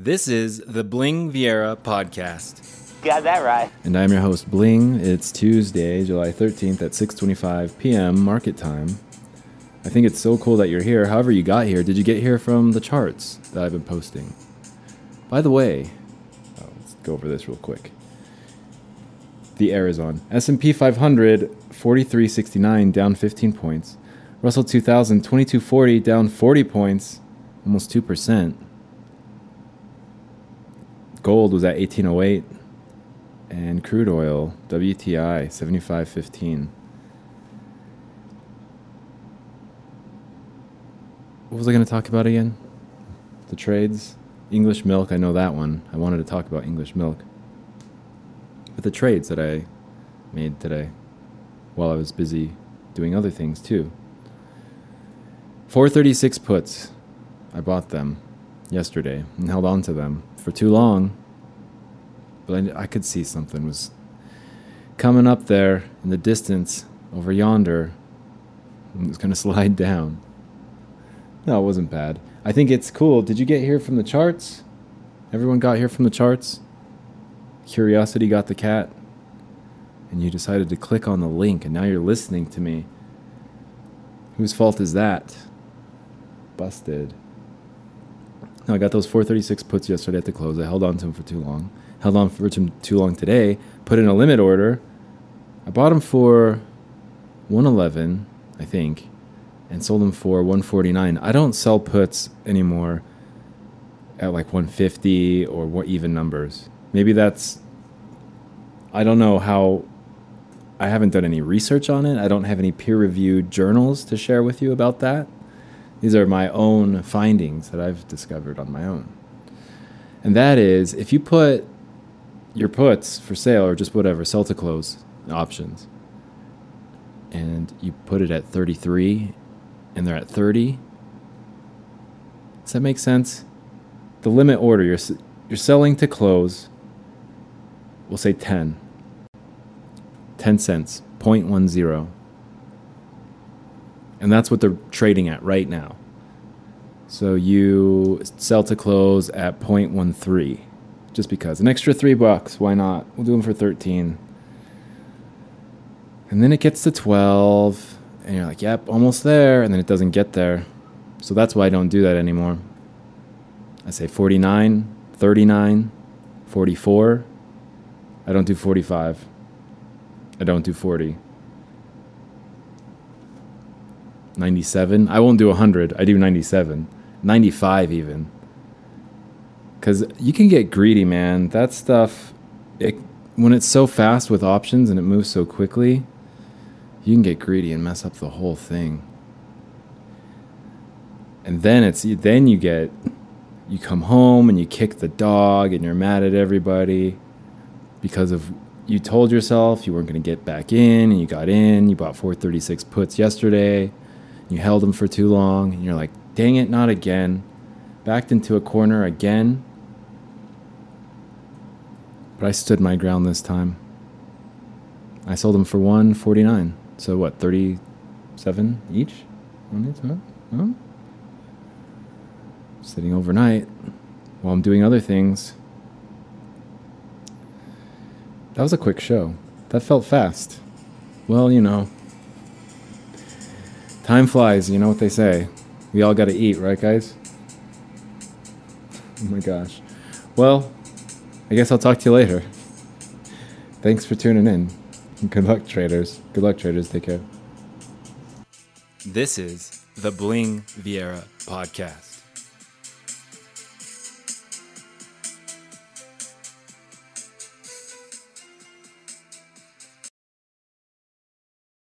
This is the Bling Viera podcast. Got that right. And I'm your host Bling. It's Tuesday, July 13th at 6:25 p.m. market time. I think it's so cool that you're here. However you got here, did you get here from the charts that I've been posting? By the way, oh, let's go over this real quick. The air is on. S&P 500 4369 down 15 points. Russell 2000 2240 down 40 points, almost 2%. Gold was at 1808 and crude oil WTI 75.15. What was I going to talk about again? The trades, English milk, I know that one. I wanted to talk about English milk. But the trades that I made today while I was busy doing other things too. 436 puts. I bought them yesterday and held on to them for too long. But I, I could see something was coming up there in the distance over yonder. It was going to slide down. No, it wasn't bad. I think it's cool. Did you get here from the charts? Everyone got here from the charts? Curiosity got the cat? And you decided to click on the link, and now you're listening to me. Whose fault is that? Busted. I got those 436 puts yesterday at the close. I held on to them for too long. Held on for too long today. Put in a limit order. I bought them for 111, I think, and sold them for 149. I don't sell puts anymore at like 150 or what even numbers. Maybe that's I don't know how I haven't done any research on it. I don't have any peer-reviewed journals to share with you about that. These are my own findings that I've discovered on my own. And that is if you put your puts for sale or just whatever, sell to close options, and you put it at 33 and they're at 30, does that make sense? The limit order, you're, you're selling to close, we'll say 10. 10 cents, 0.10. And that's what they're trading at right now. So you sell to close at 0.13 just because. An extra 3 bucks, why not? We'll do them for 13. And then it gets to 12 and you're like, "Yep, almost there." And then it doesn't get there. So that's why I don't do that anymore. I say 49, 39, 44. I don't do 45. I don't do 40. 97. I won't do 100. I do 97. 95 even. Cuz you can get greedy, man. That stuff it when it's so fast with options and it moves so quickly, you can get greedy and mess up the whole thing. And then it's then you get you come home and you kick the dog and you're mad at everybody because of you told yourself you weren't going to get back in and you got in, you bought 436 puts yesterday you held them for too long, and you're like, dang it, not again. Backed into a corner again. But I stood my ground this time. I sold them for 149. So what, 37 each? One each, huh? Sitting overnight while I'm doing other things. That was a quick show. That felt fast. Well, you know, Time flies, you know what they say. We all got to eat, right, guys? Oh my gosh. Well, I guess I'll talk to you later. Thanks for tuning in. Good luck, traders. Good luck, traders. Take care. This is the Bling Viera podcast.